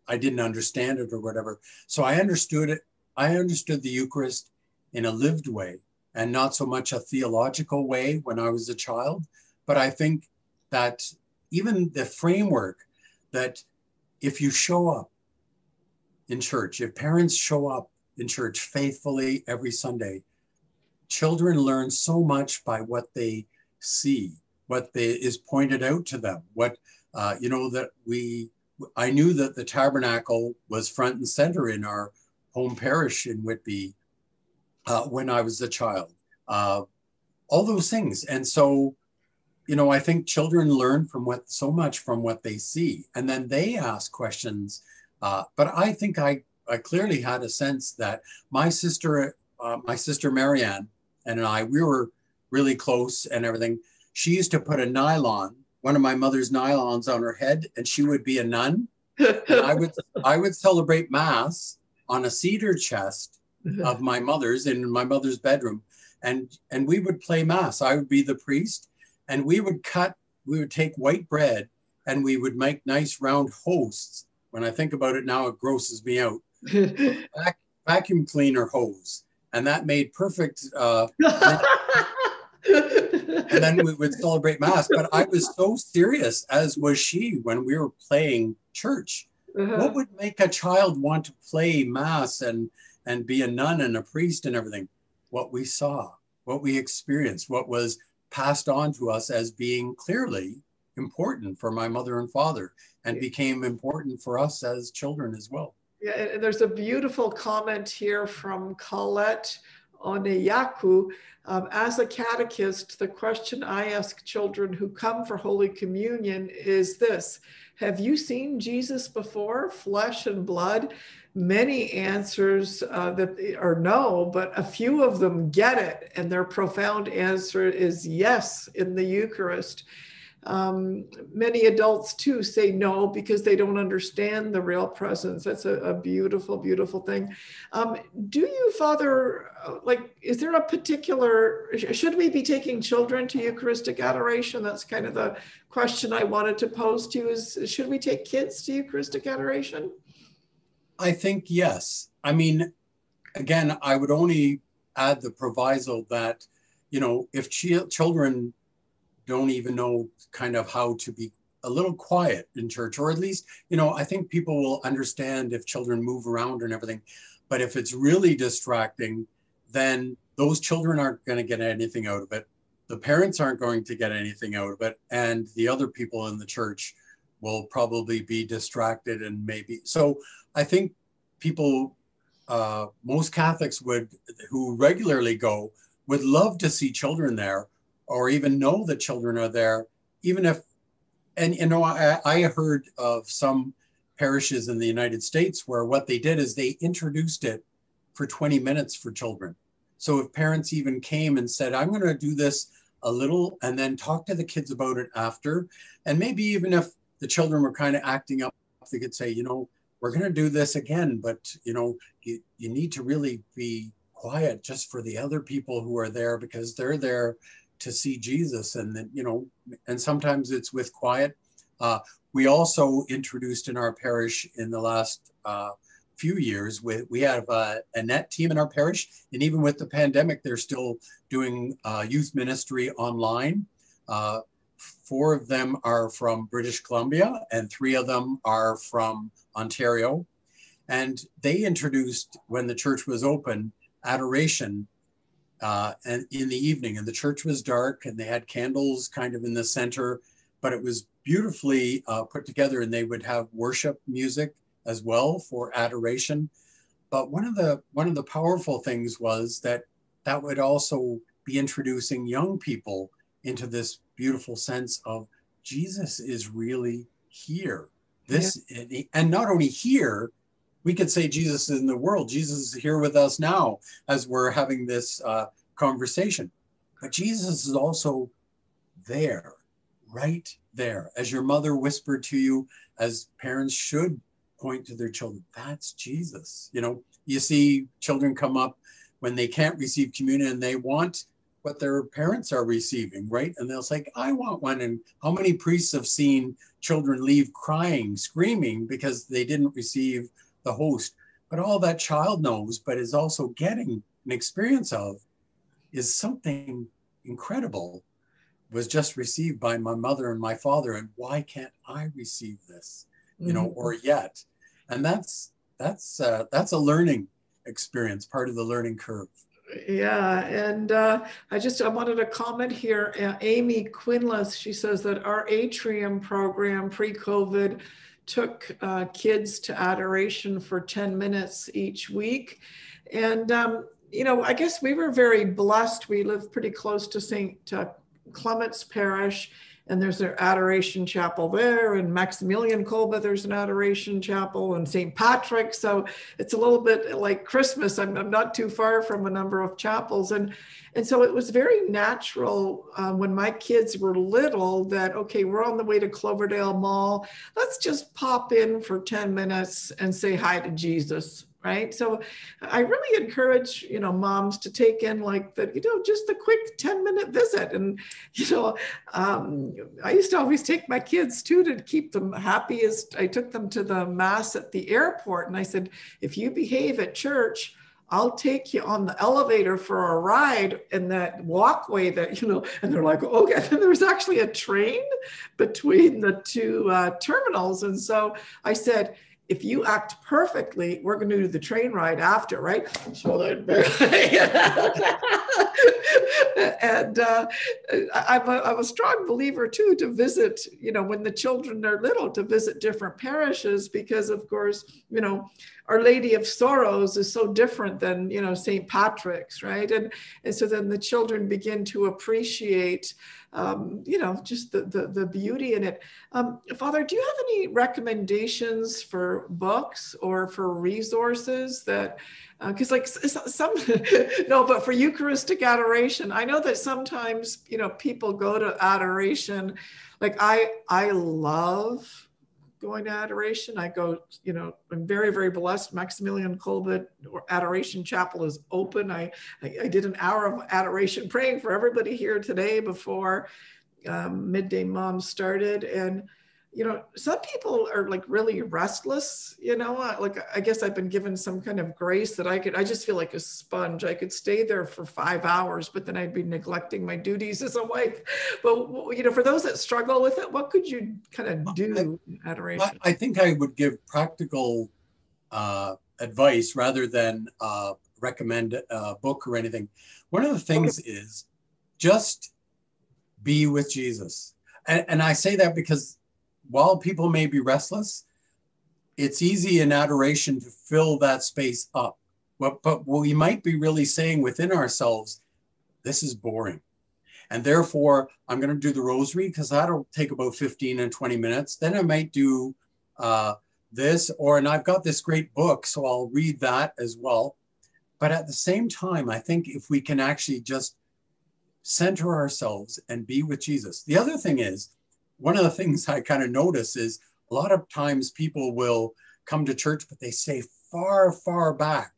I didn't understand it or whatever. So I understood it. I understood the Eucharist in a lived way and not so much a theological way when I was a child. But I think that even the framework that if you show up in church, if parents show up in church faithfully every Sunday, children learn so much by what they see, what they, is pointed out to them, what, uh, you know, that we, I knew that the tabernacle was front and center in our home parish in Whitby uh, when I was a child. Uh, all those things. And so, you know, I think children learn from what so much from what they see, and then they ask questions. Uh, but I think I, I clearly had a sense that my sister, uh, my sister Marianne, and I, we were really close and everything. She used to put a nylon, one of my mother's nylons, on her head, and she would be a nun. and I would, I would celebrate mass on a cedar chest of my mother's in my mother's bedroom and and we would play mass i would be the priest and we would cut we would take white bread and we would make nice round hosts when i think about it now it grosses me out Vac- vacuum cleaner hose and that made perfect uh, and then we would celebrate mass but i was so serious as was she when we were playing church uh-huh. what would make a child want to play mass and and be a nun and a priest and everything. What we saw, what we experienced, what was passed on to us as being clearly important for my mother and father and became important for us as children as well. Yeah, and there's a beautiful comment here from Colette Oneyaku. Um, as a catechist, the question I ask children who come for Holy Communion is this Have you seen Jesus before, flesh and blood? many answers uh, that are no, but a few of them get it, and their profound answer is yes in the Eucharist. Um, many adults too say no because they don't understand the real presence. That's a, a beautiful, beautiful thing. Um, do you, Father, uh, like, is there a particular, should we be taking children to Eucharistic adoration? That's kind of the question I wanted to pose to you is, should we take kids to Eucharistic adoration? I think yes. I mean, again, I would only add the proviso that, you know, if ch- children don't even know kind of how to be a little quiet in church, or at least, you know, I think people will understand if children move around and everything. But if it's really distracting, then those children aren't going to get anything out of it. the parents aren't going to get anything out of it, and the other people in the church will probably be distracted and maybe. So I think people, uh, most Catholics would, who regularly go, would love to see children there or even know that children are there, even if, and you know, I, I heard of some parishes in the United States where what they did is they introduced it for 20 minutes for children. So if parents even came and said, I'm going to do this a little and then talk to the kids about it after, and maybe even if the children were kind of acting up, they could say, you know, we're going to do this again, but you know, you, you need to really be quiet just for the other people who are there because they're there to see Jesus. And then, you know, and sometimes it's with quiet. Uh, we also introduced in our parish in the last uh, few years, we, we have a, a, net team in our parish. And even with the pandemic, they're still doing uh, youth ministry online. Uh, four of them are from British Columbia and three of them are from Ontario. And they introduced, when the church was open, adoration uh, and in the evening. And the church was dark and they had candles kind of in the center, but it was beautifully uh, put together and they would have worship music as well for adoration. But one of the one of the powerful things was that that would also be introducing young people into this beautiful sense of Jesus is really here. This yeah. and not only here, we could say Jesus is in the world. Jesus is here with us now as we're having this uh, conversation. But Jesus is also there, right there. As your mother whispered to you, as parents should point to their children, that's Jesus. You know, you see children come up when they can't receive communion and they want what their parents are receiving, right? And they'll say, I want one. And how many priests have seen children leave crying, screaming because they didn't receive the host. But all that child knows, but is also getting an experience of, is something incredible was just received by my mother and my father and why can't i receive this you know mm-hmm. or yet and that's that's uh, that's a learning experience part of the learning curve yeah and uh, i just i wanted to comment here uh, amy quinless she says that our atrium program pre-covid took uh, kids to adoration for 10 minutes each week. And, um, you know, I guess we were very blessed. We live pretty close to St. Uh, Clement's Parish, and there's an adoration chapel there. And Maximilian Kolbe, there's an adoration chapel, and St. Patrick. So it's a little bit like Christmas. I'm, I'm not too far from a number of chapels. And and so it was very natural uh, when my kids were little that, okay, we're on the way to Cloverdale Mall. Let's just pop in for 10 minutes and say hi to Jesus right so i really encourage you know moms to take in like the you know just a quick 10 minute visit and you know um, i used to always take my kids too to keep them happiest i took them to the mass at the airport and i said if you behave at church I'll take you on the elevator for a ride in that walkway that, you know, and they're like, okay. And there was actually a train between the two uh, terminals. And so I said, if you act perfectly, we're going to do the train ride after, right? So then, and uh, I'm, a, I'm a strong believer too to visit, you know, when the children are little, to visit different parishes because, of course, you know, Our Lady of Sorrows is so different than, you know, St. Patrick's, right? And, and so then the children begin to appreciate um, you know, just the, the, the beauty in it. Um, Father, do you have any recommendations for books or for resources that, because uh, like some, no, but for Eucharistic adoration, I know that sometimes, you know, people go to adoration. Like I, I love going to adoration. I go, you know, I'm very, very blessed. Maximilian Kolbe Adoration Chapel is open. I, I, I, did an hour of adoration praying for everybody here today before um, Midday Mom started. And you know, some people are like really restless, you know, uh, like I guess I've been given some kind of grace that I could, I just feel like a sponge. I could stay there for five hours, but then I'd be neglecting my duties as a wife. But, you know, for those that struggle with it, what could you kind of do I, adoration? I think I would give practical uh, advice rather than uh, recommend a book or anything. One of the things okay. is just be with Jesus. And, and I say that because while people may be restless, it's easy in adoration to fill that space up. But, but we might be really saying within ourselves, this is boring. And therefore, I'm going to do the rosary because that'll take about 15 and 20 minutes. Then I might do uh, this, or and I've got this great book, so I'll read that as well. But at the same time, I think if we can actually just center ourselves and be with Jesus. The other thing is, one of the things I kind of notice is a lot of times people will come to church, but they stay far, far back,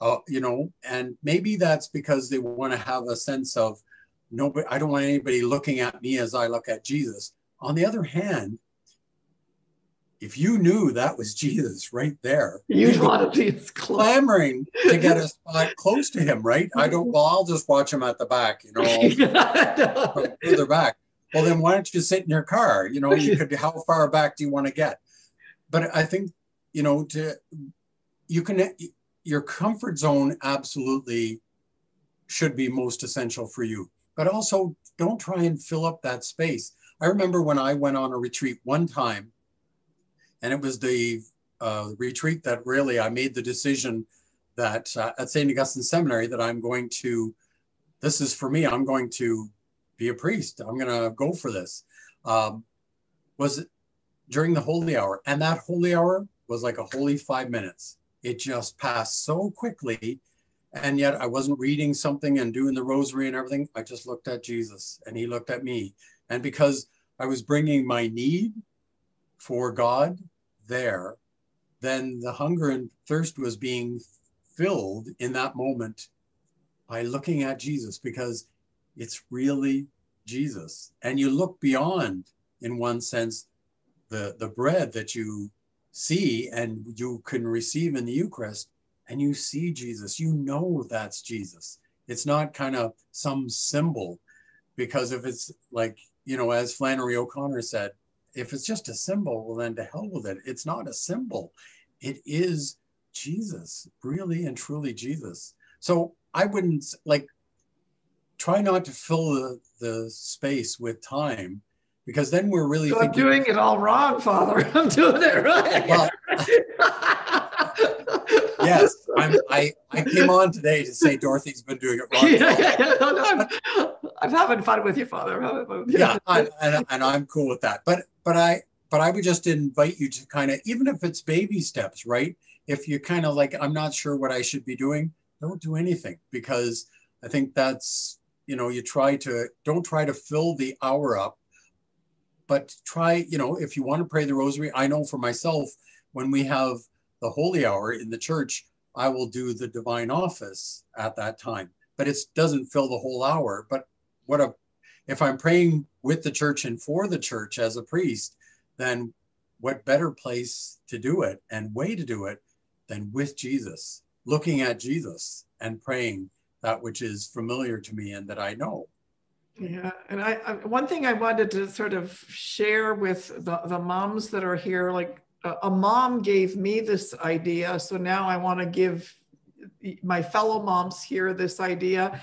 uh, you know, and maybe that's because they want to have a sense of nobody, I don't want anybody looking at me as I look at Jesus. On the other hand, if you knew that was Jesus right there, you'd want to be clamoring to get a spot close to him, right? I don't. Well, I'll just watch him at the back, you know, further back. Well, then why don't you sit in your car? You know, you could. How far back do you want to get? But I think, you know, to you can your comfort zone absolutely should be most essential for you. But also, don't try and fill up that space. I remember when I went on a retreat one time and it was the uh, retreat that really I made the decision that uh, at St. Augustine Seminary that I'm going to, this is for me, I'm going to be a priest. I'm going to go for this. Um, was during the holy hour. And that holy hour was like a holy five minutes. It just passed so quickly. And yet I wasn't reading something and doing the rosary and everything. I just looked at Jesus and he looked at me. And because I was bringing my need for God there, then the hunger and thirst was being filled in that moment by looking at Jesus because it's really Jesus. And you look beyond, in one sense, the, the bread that you see and you can receive in the Eucharist, and you see Jesus. You know that's Jesus. It's not kind of some symbol, because if it's like, you know, as Flannery O'Connor said, if it's just a symbol, well, then to hell with it. It's not a symbol. It is Jesus, really and truly Jesus. So I wouldn't like try not to fill the, the space with time because then we're really so thinking, I'm doing it all wrong, Father. I'm doing it right. Well, yes, I'm, I I came on today to say Dorothy's been doing it wrong. Yeah, yeah, yeah. No, no, I'm, I'm, having fun with you, Father. I'm with you. Yeah, I, and, and I'm cool with that. But but I but I would just invite you to kind of even if it's baby steps, right? If you kind of like, I'm not sure what I should be doing, don't do anything because I think that's you know you try to don't try to fill the hour up but try you know if you want to pray the rosary i know for myself when we have the holy hour in the church i will do the divine office at that time. But it doesn't fill the whole hour. But what a if i'm praying with the church and for the church as a priest then what better place to do it and way to do it than with jesus looking at jesus and praying that which is familiar to me and that I know. Yeah, and I, I one thing I wanted to sort of share with the, the moms that are here, like a, a mom gave me this idea, so now I want to give my fellow moms here this idea,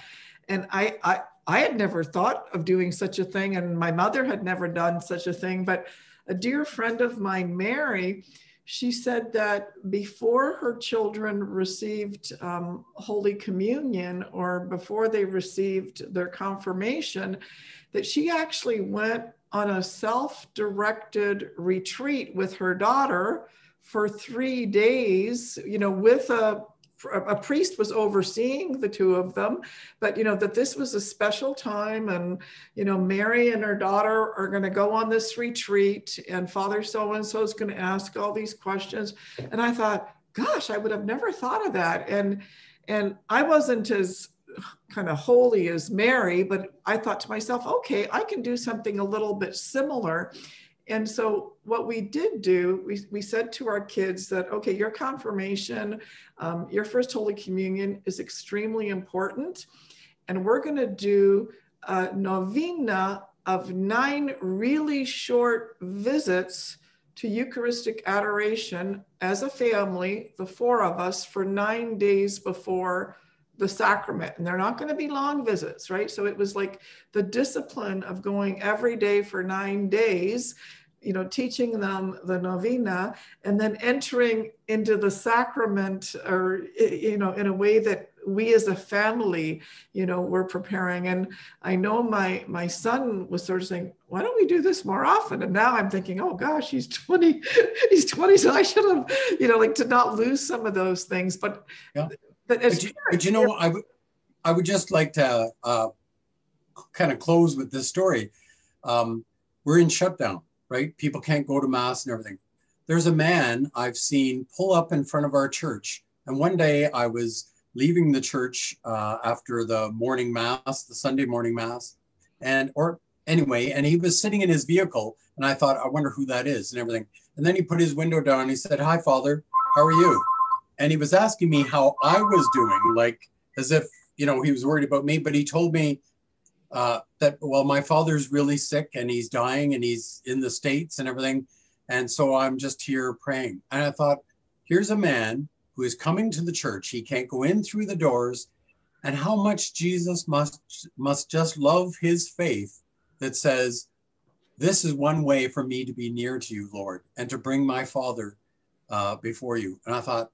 and I, I I had never thought of doing such a thing, and my mother had never done such a thing, but a dear friend of mine, Mary, she said that before her children received um, Holy Communion or before they received their confirmation, that she actually went on a self directed retreat with her daughter for three days, you know, with a a priest was overseeing the two of them but you know that this was a special time and you know mary and her daughter are going to go on this retreat and father so and so is going to ask all these questions. And i thought gosh i would have never thought of that. And and i wasn't as kind of holy as mary but i thought to myself okay i can do something a little bit similar and so what we did do, we, we said to our kids that, okay, your confirmation, um, your first Holy Communion is extremely important. And we're going to do a novena of nine really short visits to Eucharistic adoration as a family, the four of us, for nine days before the sacrament. And they're not going to be long visits right? So it was like the discipline of going every day for nine days you know teaching them the novena and then entering into the sacrament or you know in a way that we as a family you know were preparing. And i know my my son was sort of saying why don't we do this more often? And now i'm thinking oh gosh he's 20 he's 20 so i should have you know like to not lose some of those things. But yeah. but, but, you, but you know i would i would just like to uh, kind of close with this story. Um, we're in shutdown right people can't go to mass and everything there's a man i've seen pull up in front of our church and one day i was leaving the church uh, after the morning mass, the Sunday morning mass, and or anyway, and he was sitting in his vehicle, and I thought, I wonder who that is, and everything. And then he put his window down. And he said, "Hi, Father, how are you?" And he was asking me how I was doing, like as if you know he was worried about me. But he told me uh, that well, my father's really sick and he's dying, and he's in the states and everything, and so I'm just here praying. And I thought, here's a man who is coming to the church. He can't go in through the doors. And how much Jesus must must just love his faith that says, This is one way for me to be near to you, Lord, and to bring my Father uh, before you. And I thought,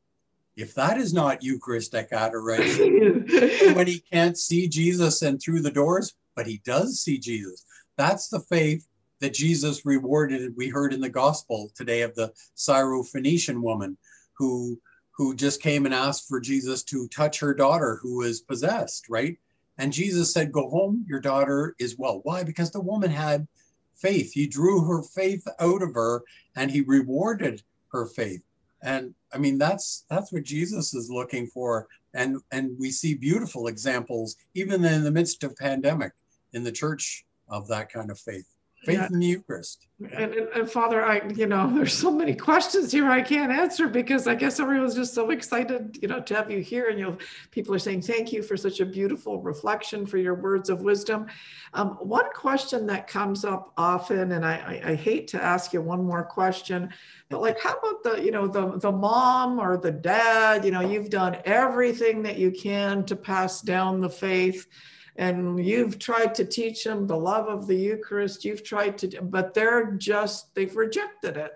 if that is not Eucharistic adoration, when he can't see Jesus and through the doors, but he does see Jesus, that's the faith that Jesus rewarded. We heard in the gospel today of the Syrophoenician woman who who just came and asked for Jesus to touch her daughter who was possessed, right? And Jesus said, Go home, your daughter is well. Why? Because the woman had faith. He drew her faith out of her and he rewarded her faith. And I mean that's that's what Jesus is looking for. And and we see beautiful examples, even in the midst of pandemic, in the church of that kind of faith faith yeah. in the Eucharist. And, and, and, Father, I, you know, there's so many questions here I can't answer because I guess everyone's just so excited, you know, to have you here. And you know, people are saying thank you for such a beautiful reflection, for your words of wisdom. Um, one question that comes up often, and I, I, I hate to ask you one more question, but like, how about the, you know, the the mom or the dad? You know, you've done everything that you can to pass down the faith and you've tried to teach them the love of the Eucharist. You've tried to, but they're just, they've rejected it,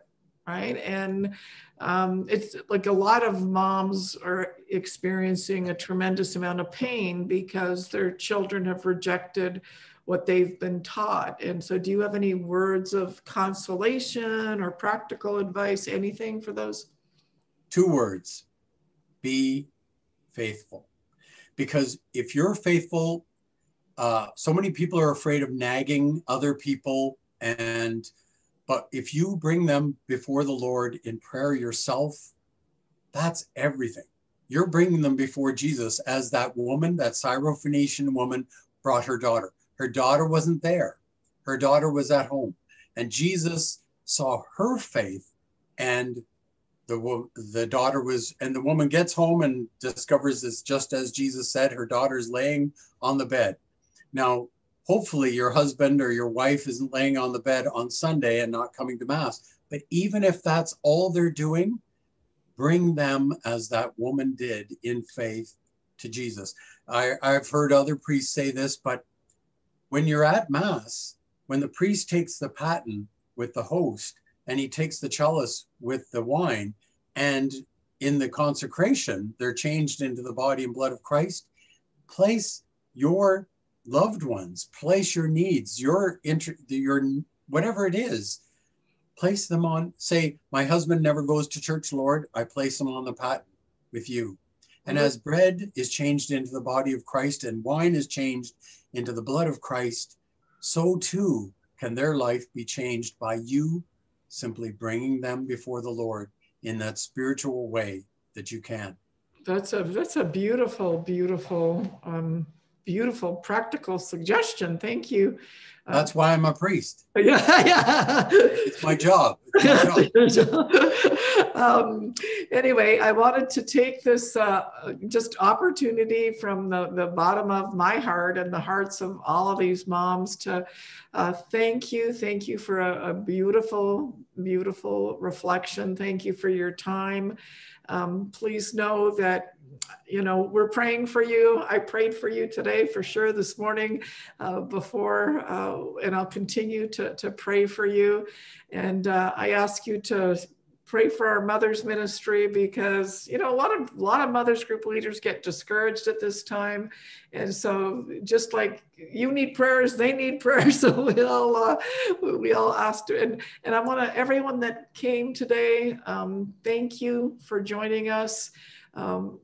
right? And um, it's like a lot of moms are experiencing a tremendous amount of pain because their children have rejected what they've been taught. And so, do you have any words of consolation or practical advice, anything for those? Two words be faithful. Because if you're faithful uh, so many people are afraid of nagging other people and but if you bring them before the lord in prayer yourself that's everything. You're bringing them before jesus as that woman that syrophoenician woman brought her daughter. Her daughter wasn't there. Her daughter was at home. And jesus saw her faith and the, the daughter was and the woman gets home and discovers this just as jesus said her daughter's laying on the bed now, hopefully, your husband or your wife isn't laying on the bed on Sunday and not coming to Mass. But even if that's all they're doing, bring them as that woman did in faith to Jesus. I, I've heard other priests say this, but when you're at Mass, when the priest takes the paten with the host and he takes the chalice with the wine, and in the consecration, they're changed into the body and blood of Christ, place your loved ones, place your needs, your inter- your whatever it is, place them on. Say, my husband never goes to church, Lord. I place him on the paten with you. And mm-hmm. as bread is changed into the body of Christ and wine is changed into the blood of Christ, so too can their life be changed by you simply bringing them before the Lord in that spiritual way that you can. That's a that's a beautiful, beautiful um, beautiful practical suggestion. Thank you. Uh, That's why I'm a priest. Yeah, yeah. It's my job. It's my job. um, anyway, I wanted to take this uh, just opportunity from the, the bottom of my heart and the hearts of all of these moms to uh, thank you. Thank you for a, a beautiful, beautiful reflection. Thank you for your time. Um, please know that you know, we're praying for you. I prayed for you today for sure this morning uh, before, uh, and I'll continue to, to pray for you. And uh, I ask you to pray for our mothers ministry because you know a lot of a lot of mothers group leaders get discouraged at this time and so just like you need prayers they need prayers so we all uh, we all asked and and i want to everyone that came today um, thank you for joining us um,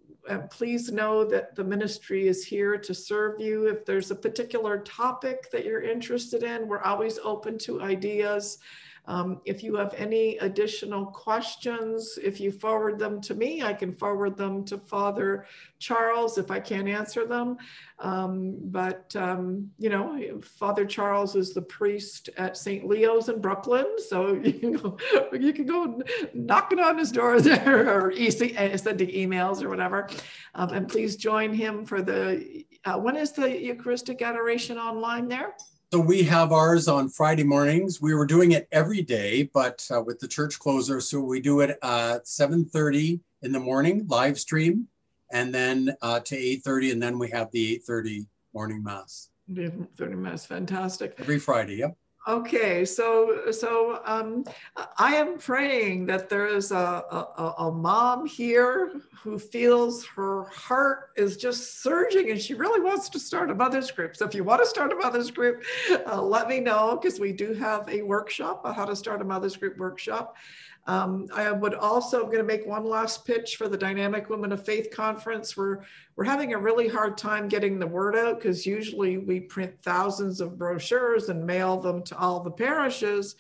please know that the ministry is here to serve you. If there's a particular topic that you're interested in, we're always open to ideas. Um, if you have any additional questions, if you forward them to me, I can forward them to Father Charles if I can't answer them. Um, but, um, you know, Father Charles is the priest at St. Leo's in Brooklin. So you can go, you can go knocking on his door there or uh, sending emails or whatever. Um, and please join him for the, uh, when is the Eucharistic Adoration online there? So we have ours on Friday mornings. We were doing it every day, but uh, with the church closer, so we do it at 7:30 in the morning, live stream, and then uh, to 8:30, and then we have the 8:30 morning mass. 8:30 mass, fantastic. Every Friday, yep. Okay, so so um, I am praying that there is a, a, a, mom here who feels her heart is just surging and she really wants to start a mother's group. So if you want to start a mother's group, uh, let me know because we do have a workshop, a how to start a mother's group workshop. Um, I would also, I'm going to make one last pitch for the Dynamic Women of Faith Conference. We're, we're having a really hard time getting the word out because usually we print thousands of brochures and mail them to all the parishes.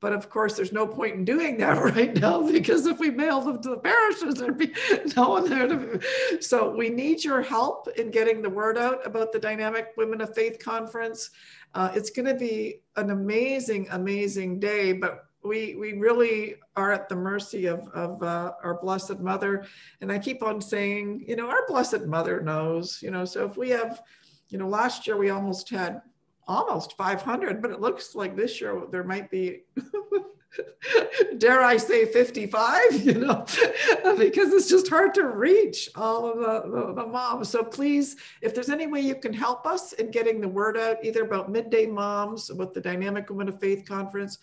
But of course, there's no point in doing that right now because if we mail them to the parishes, there'd be no one there to. So we need your help in getting the word out about the Dynamic Women of Faith Conference. Uh, it's going to be an amazing, amazing day, but we we really are at the mercy of of uh, our blessed mother. And i keep on saying you know our blessed mother knows you know so if we have you know last year we almost had almost 500 but it looks like this year there might be dare i say 55 you know because it's just hard to reach all of the, the, the, moms. So please if there's any way you can help us in getting the word out either about midday moms with the dynamic women of faith conference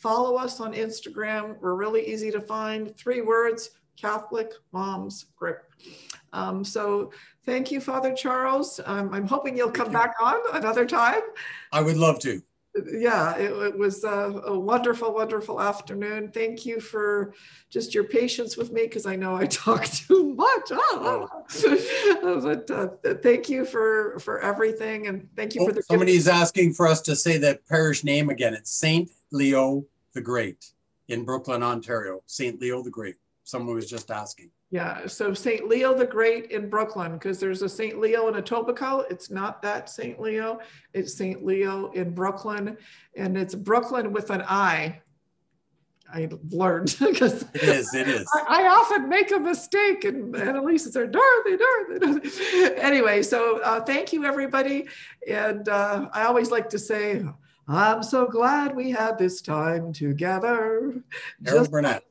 Follow us on Instagram. We're really easy to find. Three words Catholic Moms Group. Um, so thank you, Father Charles. Um, I'm hoping you'll come back on another time. I would love to. Yeah, it, it was a, a, wonderful, wonderful afternoon. Thank you for just your patience with me because I know I talk too much. Ah, ah, oh. Ah. but uh, thank you for for everything, and thank you oh, for the. Somebody's asking for us to say that parish name again. It's Saint Leo the Great in Brooklin, Ontario. St. Leo the Great. Someone was just asking. Yeah, so St. Leo the Great in Brooklin, because there's a St. Leo in Etobicoke. It's not that St. Leo, it's St. Leo in Brooklin, and it's Brooklin with an I. I learned because it is, it is. I, I, often make a mistake, and Annalise said, Dorothy, Dorothy. Anyway, so uh, thank you, everybody. And uh, I always like to say, I'm so glad we had this time together. Just Burnett.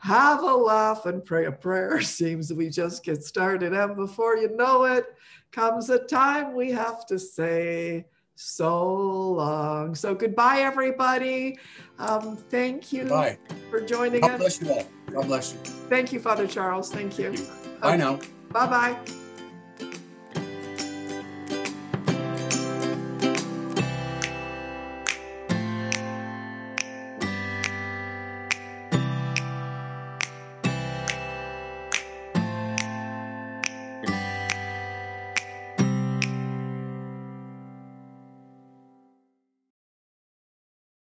Have a laugh and pray a prayer. Seems we just get started. And before you know it, comes a time we have to say so long. So goodbye, everybody. Um, thank you Bye. for joining God us. God bless you all. God bless you. Thank you, Father Charles. Thank you. Bye okay. now. Bye bye.